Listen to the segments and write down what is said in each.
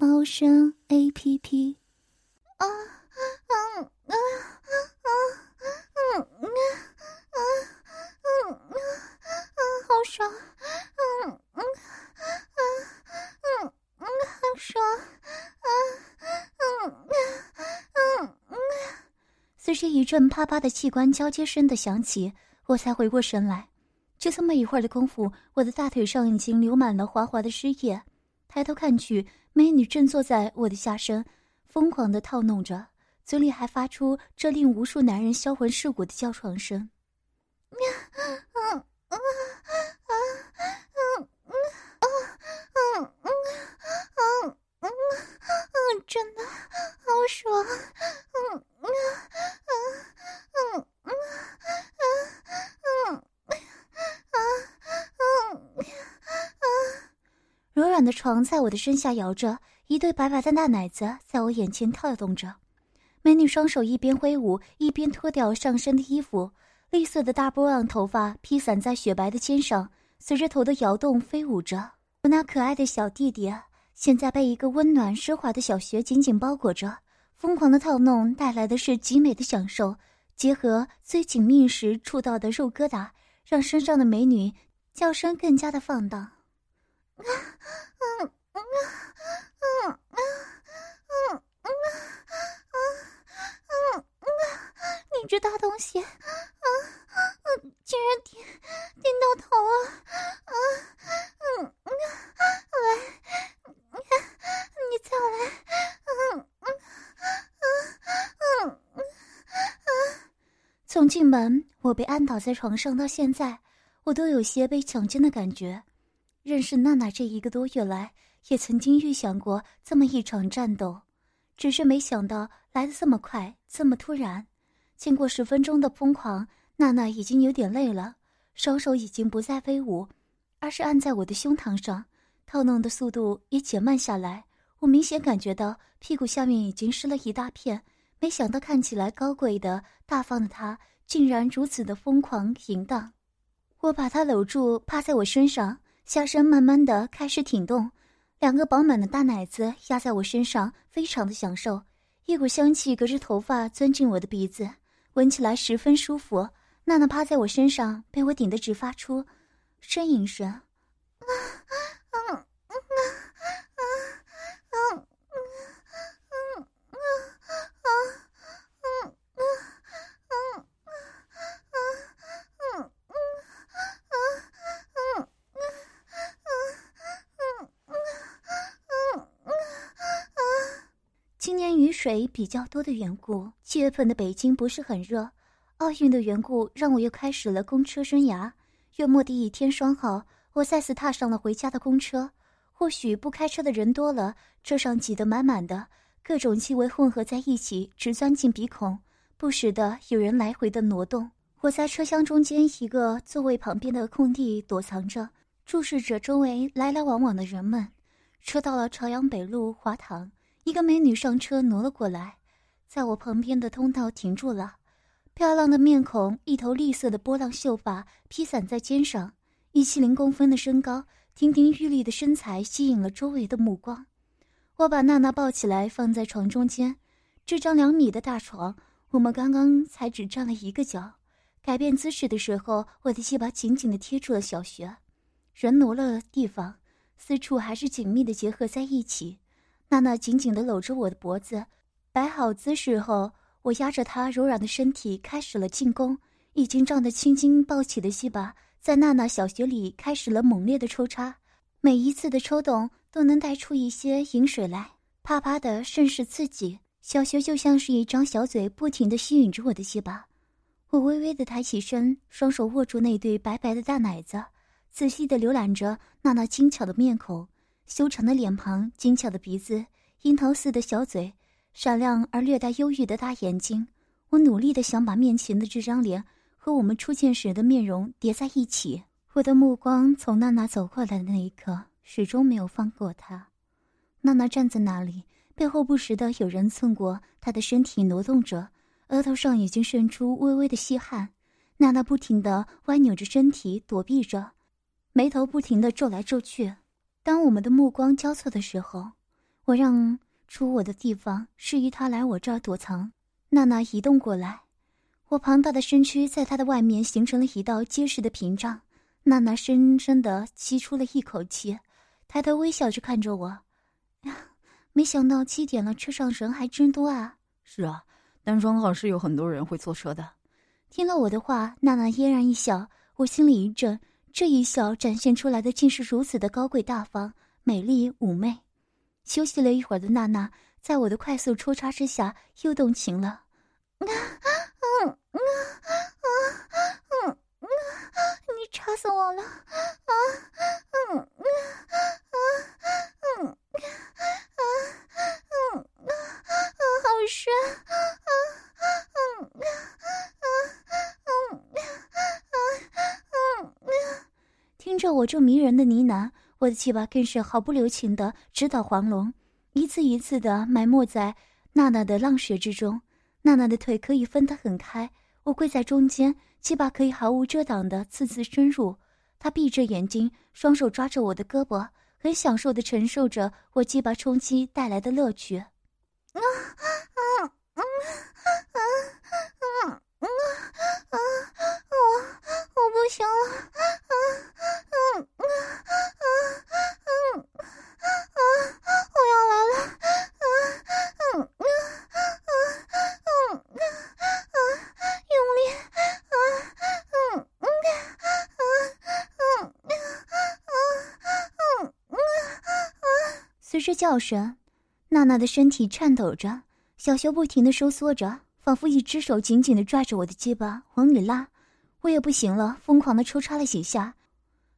猫声 A P P。啊啊啊啊啊啊啊啊啊！好爽！嗯嗯嗯嗯嗯，好爽！嗯嗯嗯嗯。随着一阵啪啪的器官交接声的响起，我才回过神来。就这么一会儿的功夫，我的大腿上已经流满了滑滑的湿液。抬头看去，美女正坐在我的下身，疯狂的套弄着，嘴里还发出这令无数男人销魂蚀骨的叫床声。嗯嗯嗯嗯嗯嗯嗯嗯嗯嗯嗯真的好爽！柔软的床在我的身下摇着，一对白白的大奶子在我眼前跳动着。美女双手一边挥舞，一边脱掉上身的衣服，绿色的大波浪头发披散在雪白的肩上，随着头的摇动飞舞着。我那可爱的小弟弟现在被一个温暖奢华的小穴紧紧包裹着，疯狂的套弄带来的是极美的享受，结合最紧密时触到的肉疙瘩，让身上的美女叫声更加的放荡。你这大东西，啊，竟然顶顶到头了，啊，嗯，来，你再来，嗯，嗯，从进门我被按倒在床上到现在，我都有些被强奸的感觉。认识娜娜这一个多月来，也曾经预想过这么一场战斗，只是没想到来的这么快，这么突然。经过十分钟的疯狂，娜娜已经有点累了，双手已经不再飞舞，而是按在我的胸膛上，套弄的速度也减慢下来。我明显感觉到屁股下面已经湿了一大片。没想到看起来高贵的、大方的她，竟然如此的疯狂淫荡。我把她搂住，趴在我身上。下身慢慢的开始挺动，两个饱满的大奶子压在我身上，非常的享受。一股香气隔着头发钻进我的鼻子，闻起来十分舒服。娜娜趴在我身上，被我顶得直发出呻吟声。啊啊水比较多的缘故，七月份的北京不是很热。奥运的缘故让我又开始了公车生涯。月末的一天双号，我再次踏上了回家的公车。或许不开车的人多了，车上挤得满满的，各种气味混合在一起，直钻进鼻孔，不时的有人来回的挪动。我在车厢中间一个座位旁边的空地躲藏着，注视着周围来来往往的人们。车到了朝阳北路华堂。一个美女上车挪了过来，在我旁边的通道停住了。漂亮的面孔，一头绿色的波浪秀发披散在肩上，一七零公分的身高，亭亭玉立的身材吸引了周围的目光。我把娜娜抱起来放在床中间，这张两米的大床，我们刚刚才只站了一个角。改变姿势的时候，我的鸡巴紧紧地贴住了小穴。人挪了地方，四处还是紧密地结合在一起。娜娜紧紧地搂着我的脖子，摆好姿势后，我压着她柔软的身体开始了进攻。已经胀得青筋暴起的细巴在娜娜小穴里开始了猛烈的抽插，每一次的抽动都能带出一些饮水来，啪啪的甚是刺激。小穴就像是一张小嘴，不停地吸引着我的细巴。我微微的抬起身，双手握住那对白白的大奶子，仔细地浏览着娜娜精巧的面孔。修长的脸庞、精巧的鼻子樱桃似的小嘴，闪亮而略带忧郁的大眼睛。我努力的想把面前的这张脸和我们初见时的面容叠在一起。我的目光从娜娜走过来的那一刻，始终没有放过她。娜娜站在那里，背后不时的有人蹭过她的身体，挪动着，额头上已经渗出微微的细汗。娜娜不停的歪扭着身体躲避着，眉头不停的皱来皱去。当我们的目光交错的时候，我让出我的地方，示意他来我这儿躲藏。娜娜移动过来，我庞大的身躯在她的外面形成了一道结实的屏障。娜娜深深的吸出了一口气，抬头微笑着看着我。呀，没想到七点了，车上人还真多啊！是啊，单双号是有很多人会坐车的。听了我的话，娜娜嫣然一笑，我心里一震，这一笑展现出来的竟是如此的高贵大方、美丽妩媚。休息了一会儿的娜娜，在我的快速抽插之下又动情了。啊，嗯，啊，啊，嗯，嗯。你插死我了！啊，嗯，啊，啊，嗯，啊，嗯，啊，啊，好深！啊，嗯，啊，啊，听着我这迷人的呢喃我的鸡巴更是毫不留情的直捣黄龙一次一次的埋没在娜娜的浪穴之中。娜娜的腿可以分得很开我跪在中间鸡巴可以毫无遮挡的次次深入。她闭着眼睛双手抓着我的胳膊很享受的承受着我鸡巴冲击带来的乐趣。不行了！啊啊啊啊啊啊啊！我要来了！啊嗯啊啊啊啊啊！用力！随着叫声，娜娜的身体颤抖着，小穴不停的收缩着，仿佛一只手紧紧的抓着我的鸡巴往里拉。我也不行了，疯狂的抽插了几下，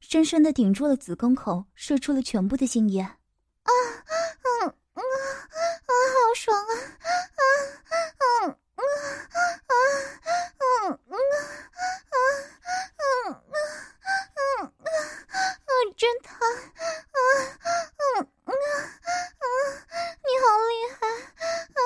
深深的顶住了子宫口，射出了全部的精液。啊，嗯，啊，啊啊，好爽啊！啊，嗯，啊，啊，嗯，嗯，啊，嗯，啊，嗯，啊啊，真疼！啊，嗯。你好厉害！啊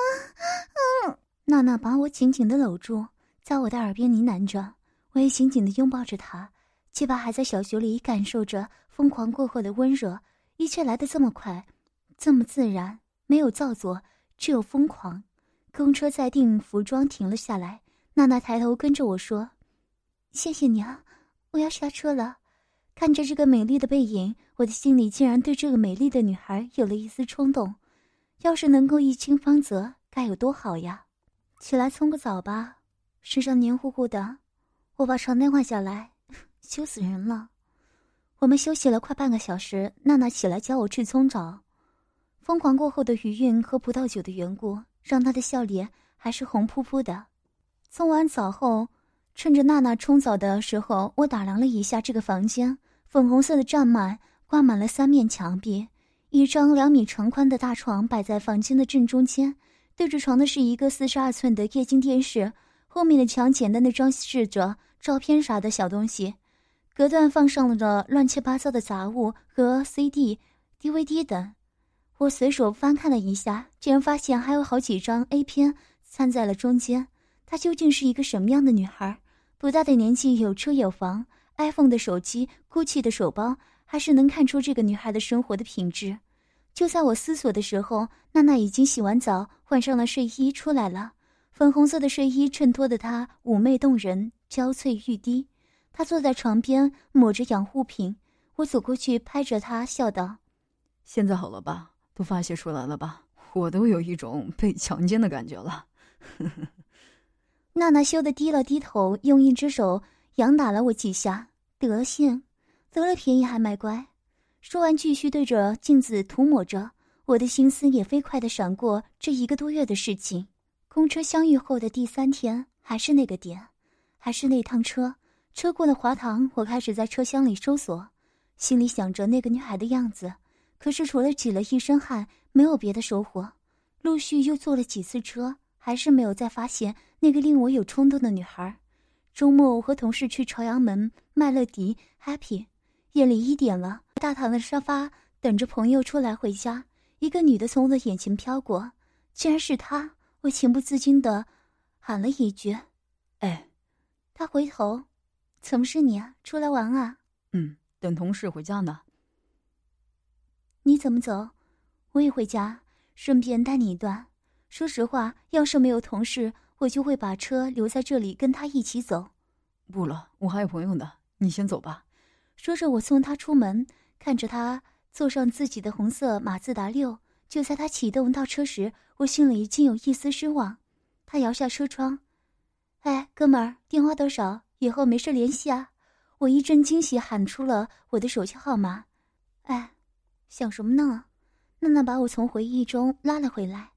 啊，娜娜把我紧紧的搂住，在我的耳边呢喃着，我也紧紧的拥抱着她，鸡巴还在小学里感受着疯狂过后的温热，一切来得这么快，这么自然，没有造作，只有疯狂。公车在定服装停了下来，娜娜抬头跟着我说：“谢谢你啊，我要下车了。”看着这个美丽的背影，我的心里竟然对这个美丽的女孩有了一丝冲动。要是能够一清芳泽，该有多好呀！起来冲个澡吧，身上黏糊糊的。我把床单换下来，羞死人了。我们休息了快半个小时，娜娜起来教我去冲澡。疯狂过后的余韵和葡萄酒的缘故，让她的笑脸还是红扑扑的。冲完澡后。趁着娜娜冲澡的时候，我打量了一下这个房间，粉红色的帐幔挂满了三面墙壁，一张两米长宽的大床摆在房间的正中间，对着床的是一个四十二寸的液晶电视，后面的墙简单的装饰着照片啥的小东西，隔断放上了乱七八糟的杂物和 CD、DVD 等。我随手翻看了一下，竟然发现还有好几张 A 片掺在了中间。她究竟是一个什么样的女孩？不大的年纪，有车有房，iPhone 的手机，GUCCI 的手包，还是能看出这个女孩的生活的品质。就在我思索的时候，娜娜已经洗完澡，换上了睡衣出来了。粉红色的睡衣衬托的她妩媚动人，娇翠欲滴。她坐在床边，抹着养护品。我走过去，拍着她，笑道：“现在好了吧？都发泄出来了吧？我都有一种被强奸的感觉了。”娜娜羞得低了低头，用一只手仰打了我几下。德性，得了便宜还卖乖。说完，继续对着镜子涂抹着。我的心思也飞快地闪过这一个多月的事情。公车相遇后的第三天，还是那个点，还是那趟车。车过了华堂，我开始在车厢里搜索，心里想着那个女孩的样子。可是除了挤了一身汗，没有别的收获，陆续又坐了几次车，还是没有再发现那个令我有冲动的女孩。周末我和同事去朝阳门麦乐迪 happy，夜里一点了，大堂的沙发等着朋友出来回家。一个女的从我的眼前飘过，竟然是她，我情不自禁的喊了一句：“哎。”她回头：“怎么是你啊？出来玩啊？”“嗯，等同事回家呢。”“你怎么走？”“我也回家，顺便带你一段。说实话，要是没有同事。”我就会把车留在这里跟他一起走。不了，我还有朋友呢，你先走吧。说着，我送他出门，看着他坐上自己的红色马自达六。就在他启动倒车时，我心里竟有一丝失望。他摇下车窗：“哎，哥们儿，电话多少？以后没事联系啊。”我一阵惊喜，喊出了我的手机号码。哎，想什么呢？娜娜把我从回忆中拉了回来。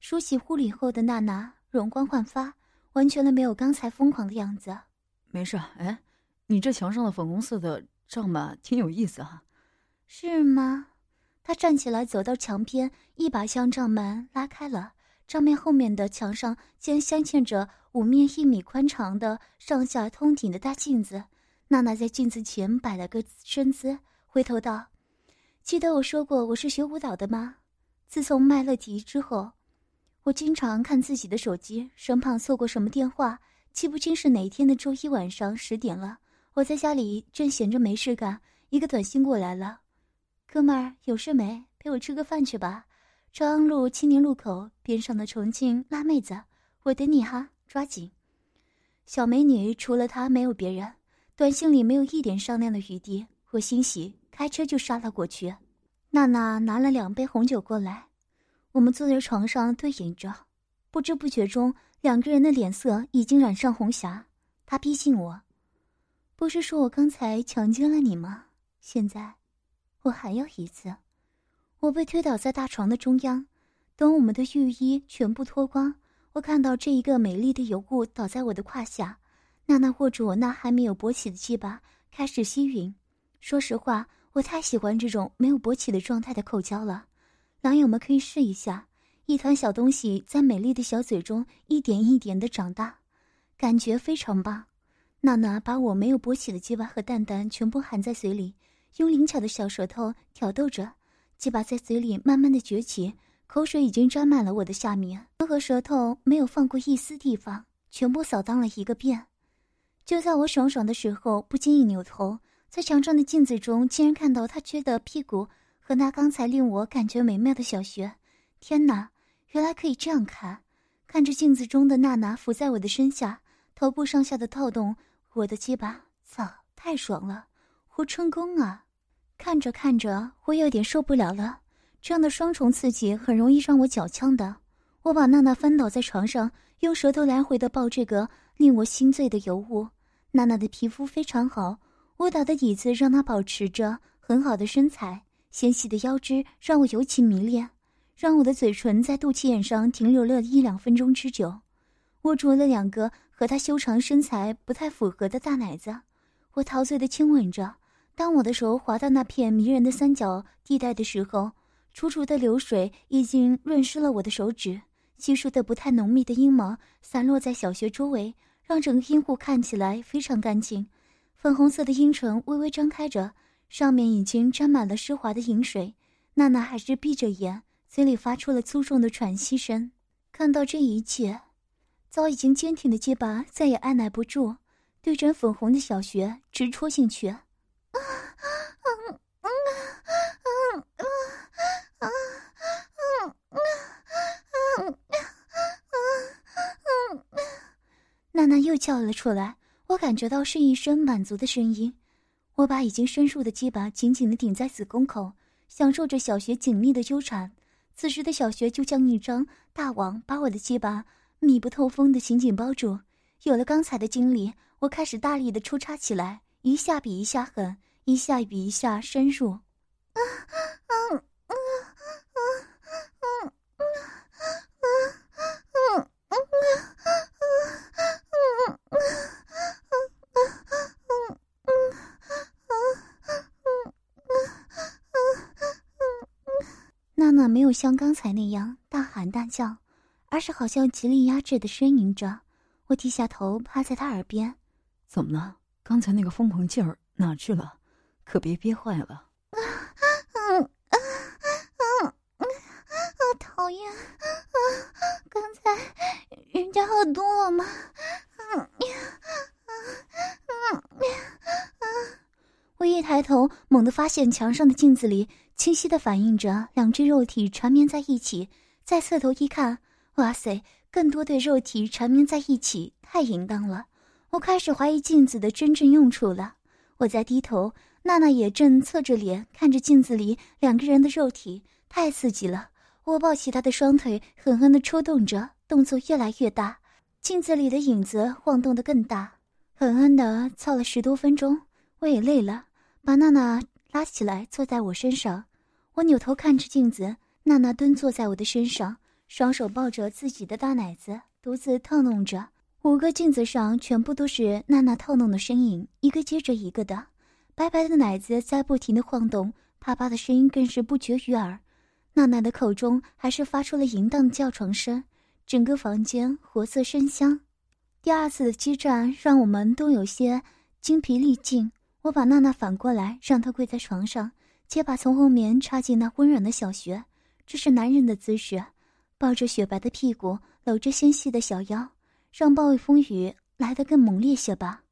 梳洗护理后的娜娜。容光焕发，完全的没有刚才疯狂的样子。没事，哎，你这墙上的粉红色的帐幔挺有意思啊。是吗？他站起来，走到墙边，一把将帐幔拉开了。账面后面的墙上竟然镶嵌着五面一米宽长的上下通顶的大镜子。娜娜在镜子前摆了个身姿，回头道：“记得我说过我是学舞蹈的吗？自从麦乐迪之后。”我经常看自己的手机，生怕错过什么电话。记不清是哪一天的周一晚上十点了，我在家里正闲着没事干，一个短信过来了：“哥们儿，有事没？陪我吃个饭去吧。朝阳路青年路口边上的重庆辣妹子，我等你哈，抓紧。”小美女除了她没有别人，短信里没有一点商量的余地。我欣喜，开车就杀了过去。娜娜拿了两杯红酒过来。我们坐在床上对饮着，不知不觉中，两个人的脸色已经染上红霞。他逼近我，不是说我刚才强奸了你吗？现在，我还要一次。我被推倒在大床的中央，等我们的浴衣全部脱光，我看到这一个美丽的尤物倒在我的胯下。娜娜握住我那还没有勃起的鸡巴，开始吸吮。说实话，我太喜欢这种没有勃起的状态的口交了。狼友们可以试一下，一团小东西在美丽的小嘴中一点一点的长大，感觉非常棒。娜娜把我没有勃起的鸡巴和蛋蛋全部含在嘴里，用灵巧的小舌头挑逗着，鸡巴在嘴里慢慢的崛起，口水已经沾满了我的下面，和舌头没有放过一丝地方，全部扫荡了一个遍。就在我爽爽的时候，不经意扭头，在墙上的镜子中，竟然看到他撅的屁股。和那刚才令我感觉美妙的小穴，天哪，原来可以这样看！看着镜子中的娜娜伏在我的身下，头部上下的套动我的鸡巴，操，太爽了，活成功啊！看着看着，我有点受不了了。这样的双重刺激很容易让我脚呛的。我把娜娜翻倒在床上，用舌头来回的抱这个令我心醉的尤物。娜娜的皮肤非常好，我打的椅子让她保持着很好的身材。纤细的腰肢让我尤其迷恋，让我的嘴唇在肚脐眼上停留了一两分钟之久。握住了两个和她修长身材不太符合的大奶子，我陶醉的亲吻着。当我的手滑到那片迷人的三角地带的时候，楚楚的流水已经润湿了我的手指，稀疏的不太浓密的阴毛散落在小穴周围，让整个阴户看起来非常干净。粉红色的阴唇微微张开着。上面已经沾满了湿滑的饮水，娜娜还是闭着眼，嘴里发出了粗重的喘息声。看到这一切，早已经坚挺的结巴再也按耐不住，对准粉红的小穴直戳进去。娜娜又叫了出来，我感觉到是一声满足的声音。我把已经深入的鸡巴紧紧的顶在子宫口，享受着小学紧密的纠缠。此时的小学就像一张大网，把我的鸡巴密不透风的紧紧包住。有了刚才的经历，我开始大力的抽插起来，一下比一下狠，一下比一下深入。啊啊啊啊啊啊啊啊没有像刚才那样大喊大叫，而是好像极力压制的呻吟着。我低下头，趴在他耳边：“怎么了？刚才那个疯狂劲儿哪去了？可别憋坏了。”嗯嗯嗯嗯，好讨厌！啊啊，刚才人家喝多了吗？嗯嗯嗯嗯。我一抬头，猛地发现墙上的镜子里清晰的反映着两只肉体缠绵在一起。再侧头一看，哇塞，更多对肉体缠绵在一起，太淫荡了！我开始怀疑镜子的真正用处了。我在低头，娜娜也正侧着脸看着镜子里两个人的肉体，太刺激了。我抱起她的双腿，狠狠地抽动着，动作越来越大，镜子里的影子晃动得更大，狠狠地操了十多分钟，我也累了。把娜娜拉起来，坐在我身上。我扭头看着镜子，娜娜蹲坐在我的身上，双手抱着自己的大奶子，独自套弄着。五个镜子上全部都是娜娜套弄的身影，一个接着一个的，白白的奶子在不停的晃动，啪啪的声音更是不绝于耳。娜娜的口中还是发出了淫荡的叫床声，整个房间活色生香。第二次的激战让我们都有些精疲力尽。我把娜娜反过来，让她跪在床上，且把从后面插进那温软的小穴，这是男人的姿势，抱着雪白的屁股，搂着纤细的小腰，让暴风雨来得更猛烈些吧。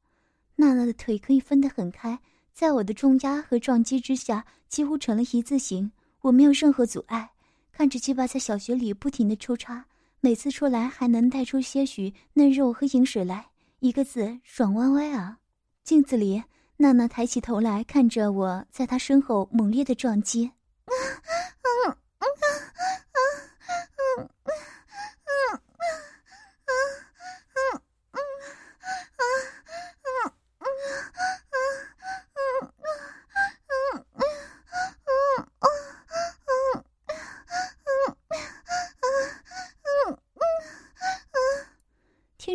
娜娜的腿可以分得很开，在我的重压和撞击之下，几乎成了一字形，我没有任何阻碍，看着鸡巴在小穴里不停的抽插，每次出来还能带出些许嫩肉和饮水来，一个字爽歪歪啊！镜子里。娜娜抬起头来看着我，在她身后猛烈的撞击。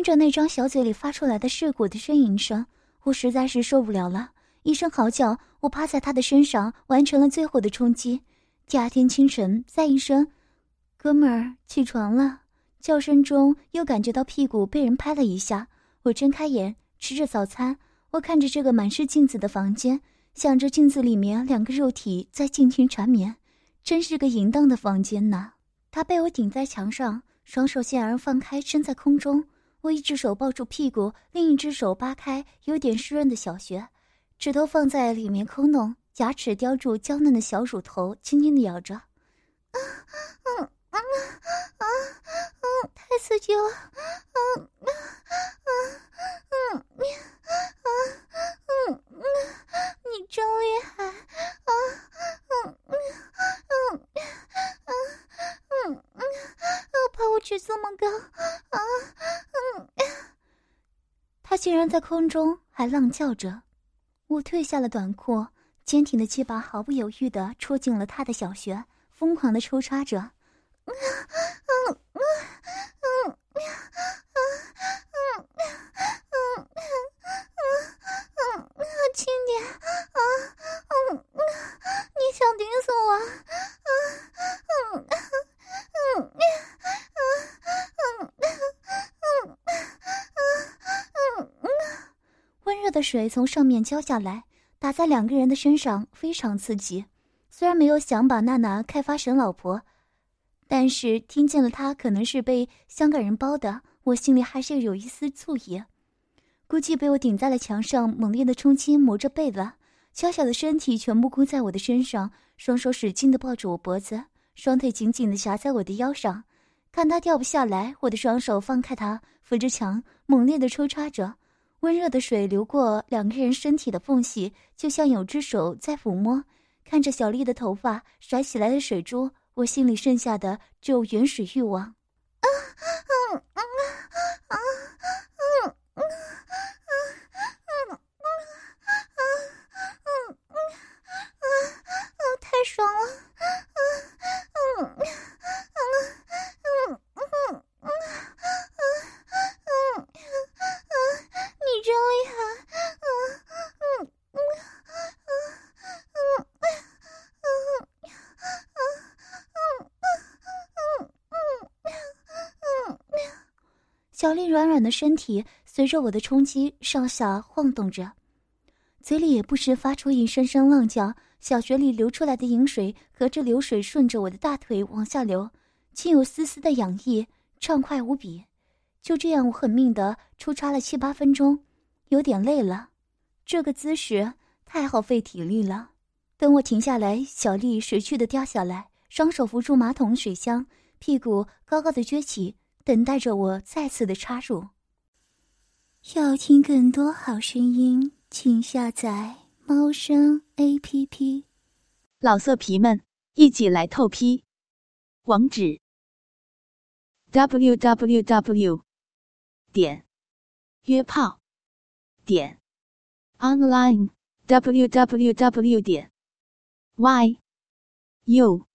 着那张小嘴里发出来的噬骨的呻吟声。我实在是受不了了，一声嚎叫，我趴在他的身上，完成了最后的冲击。第二天清晨，再一声“哥们儿，起床了”，叫声中又感觉到屁股被人拍了一下。我睁开眼，吃着早餐，我看着这个满是镜子的房间，想着镜子里面两个肉体在尽情缠绵，真是个淫荡的房间呐。他被我顶在墙上，双手竟然放开，伸在空中。我一只手抱住屁股，另一只手扒开有点湿润的小穴，指头放在里面抠弄，牙齿叼住娇嫩的小乳头，轻轻的咬着。啊，嗯，啊，啊，嗯，太刺激了，嗯，啊，啊，嗯，你，啊，嗯，嗯，你真厉害，啊，嗯，嗯，嗯，嗯，嗯，嗯，怕我举这么高，啊啊。他竟然在空中还浪叫着，我褪下了短裤，坚挺的鸡巴毫不犹豫地戳进了他的小穴，疯狂地抽插着。啊啊啊啊啊啊轻点啊啊啊你想顶死我啊啊啊啊啊啊啊啊啊啊啊啊啊啊啊温热的水从上面浇下来打在两个人的身上非常刺激虽然没有想把娜娜开发神老婆但是听见了他可能是被香港人包的，我心里还是有一丝醋意。估计被我顶在了墙上，猛烈的冲击磨着背了，小小的身体全部箍在我的身上，双手使劲的抱住我脖子，双腿紧紧的夹在我的腰上，看他掉不下来，我的双手放开他，扶着墙，猛烈的抽插着。温热的水流过两个人身体的缝隙，就像有只手在抚摸。看着小丽的头发甩起来的水珠，我心里剩下的只有原始欲望，嗯嗯嗯嗯嗯嗯嗯嗯嗯嗯嗯嗯嗯嗯，太爽了，嗯嗯嗯嗯嗯嗯。小丽软软的身体随着我的冲击上下晃动着，嘴里也不时发出一声声浪叫。小穴里流出来的饮水隔着流水顺着我的大腿往下流，竟有丝丝的痒意，畅快无比。就这样，我狠命的出插了七八分钟，有点累了。这个姿势太耗费体力了。等我停下来，小丽识趣的掉下来，双手扶住马桶水箱，屁股高高的撅起，等待着我再次的插入。要听更多好声音，请下载猫声 A P P。老色皮们，一起来透批！网址：w w w 点约炮点 online w w w 点 y u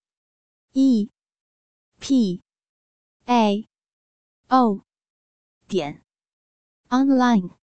e p a o 点 online。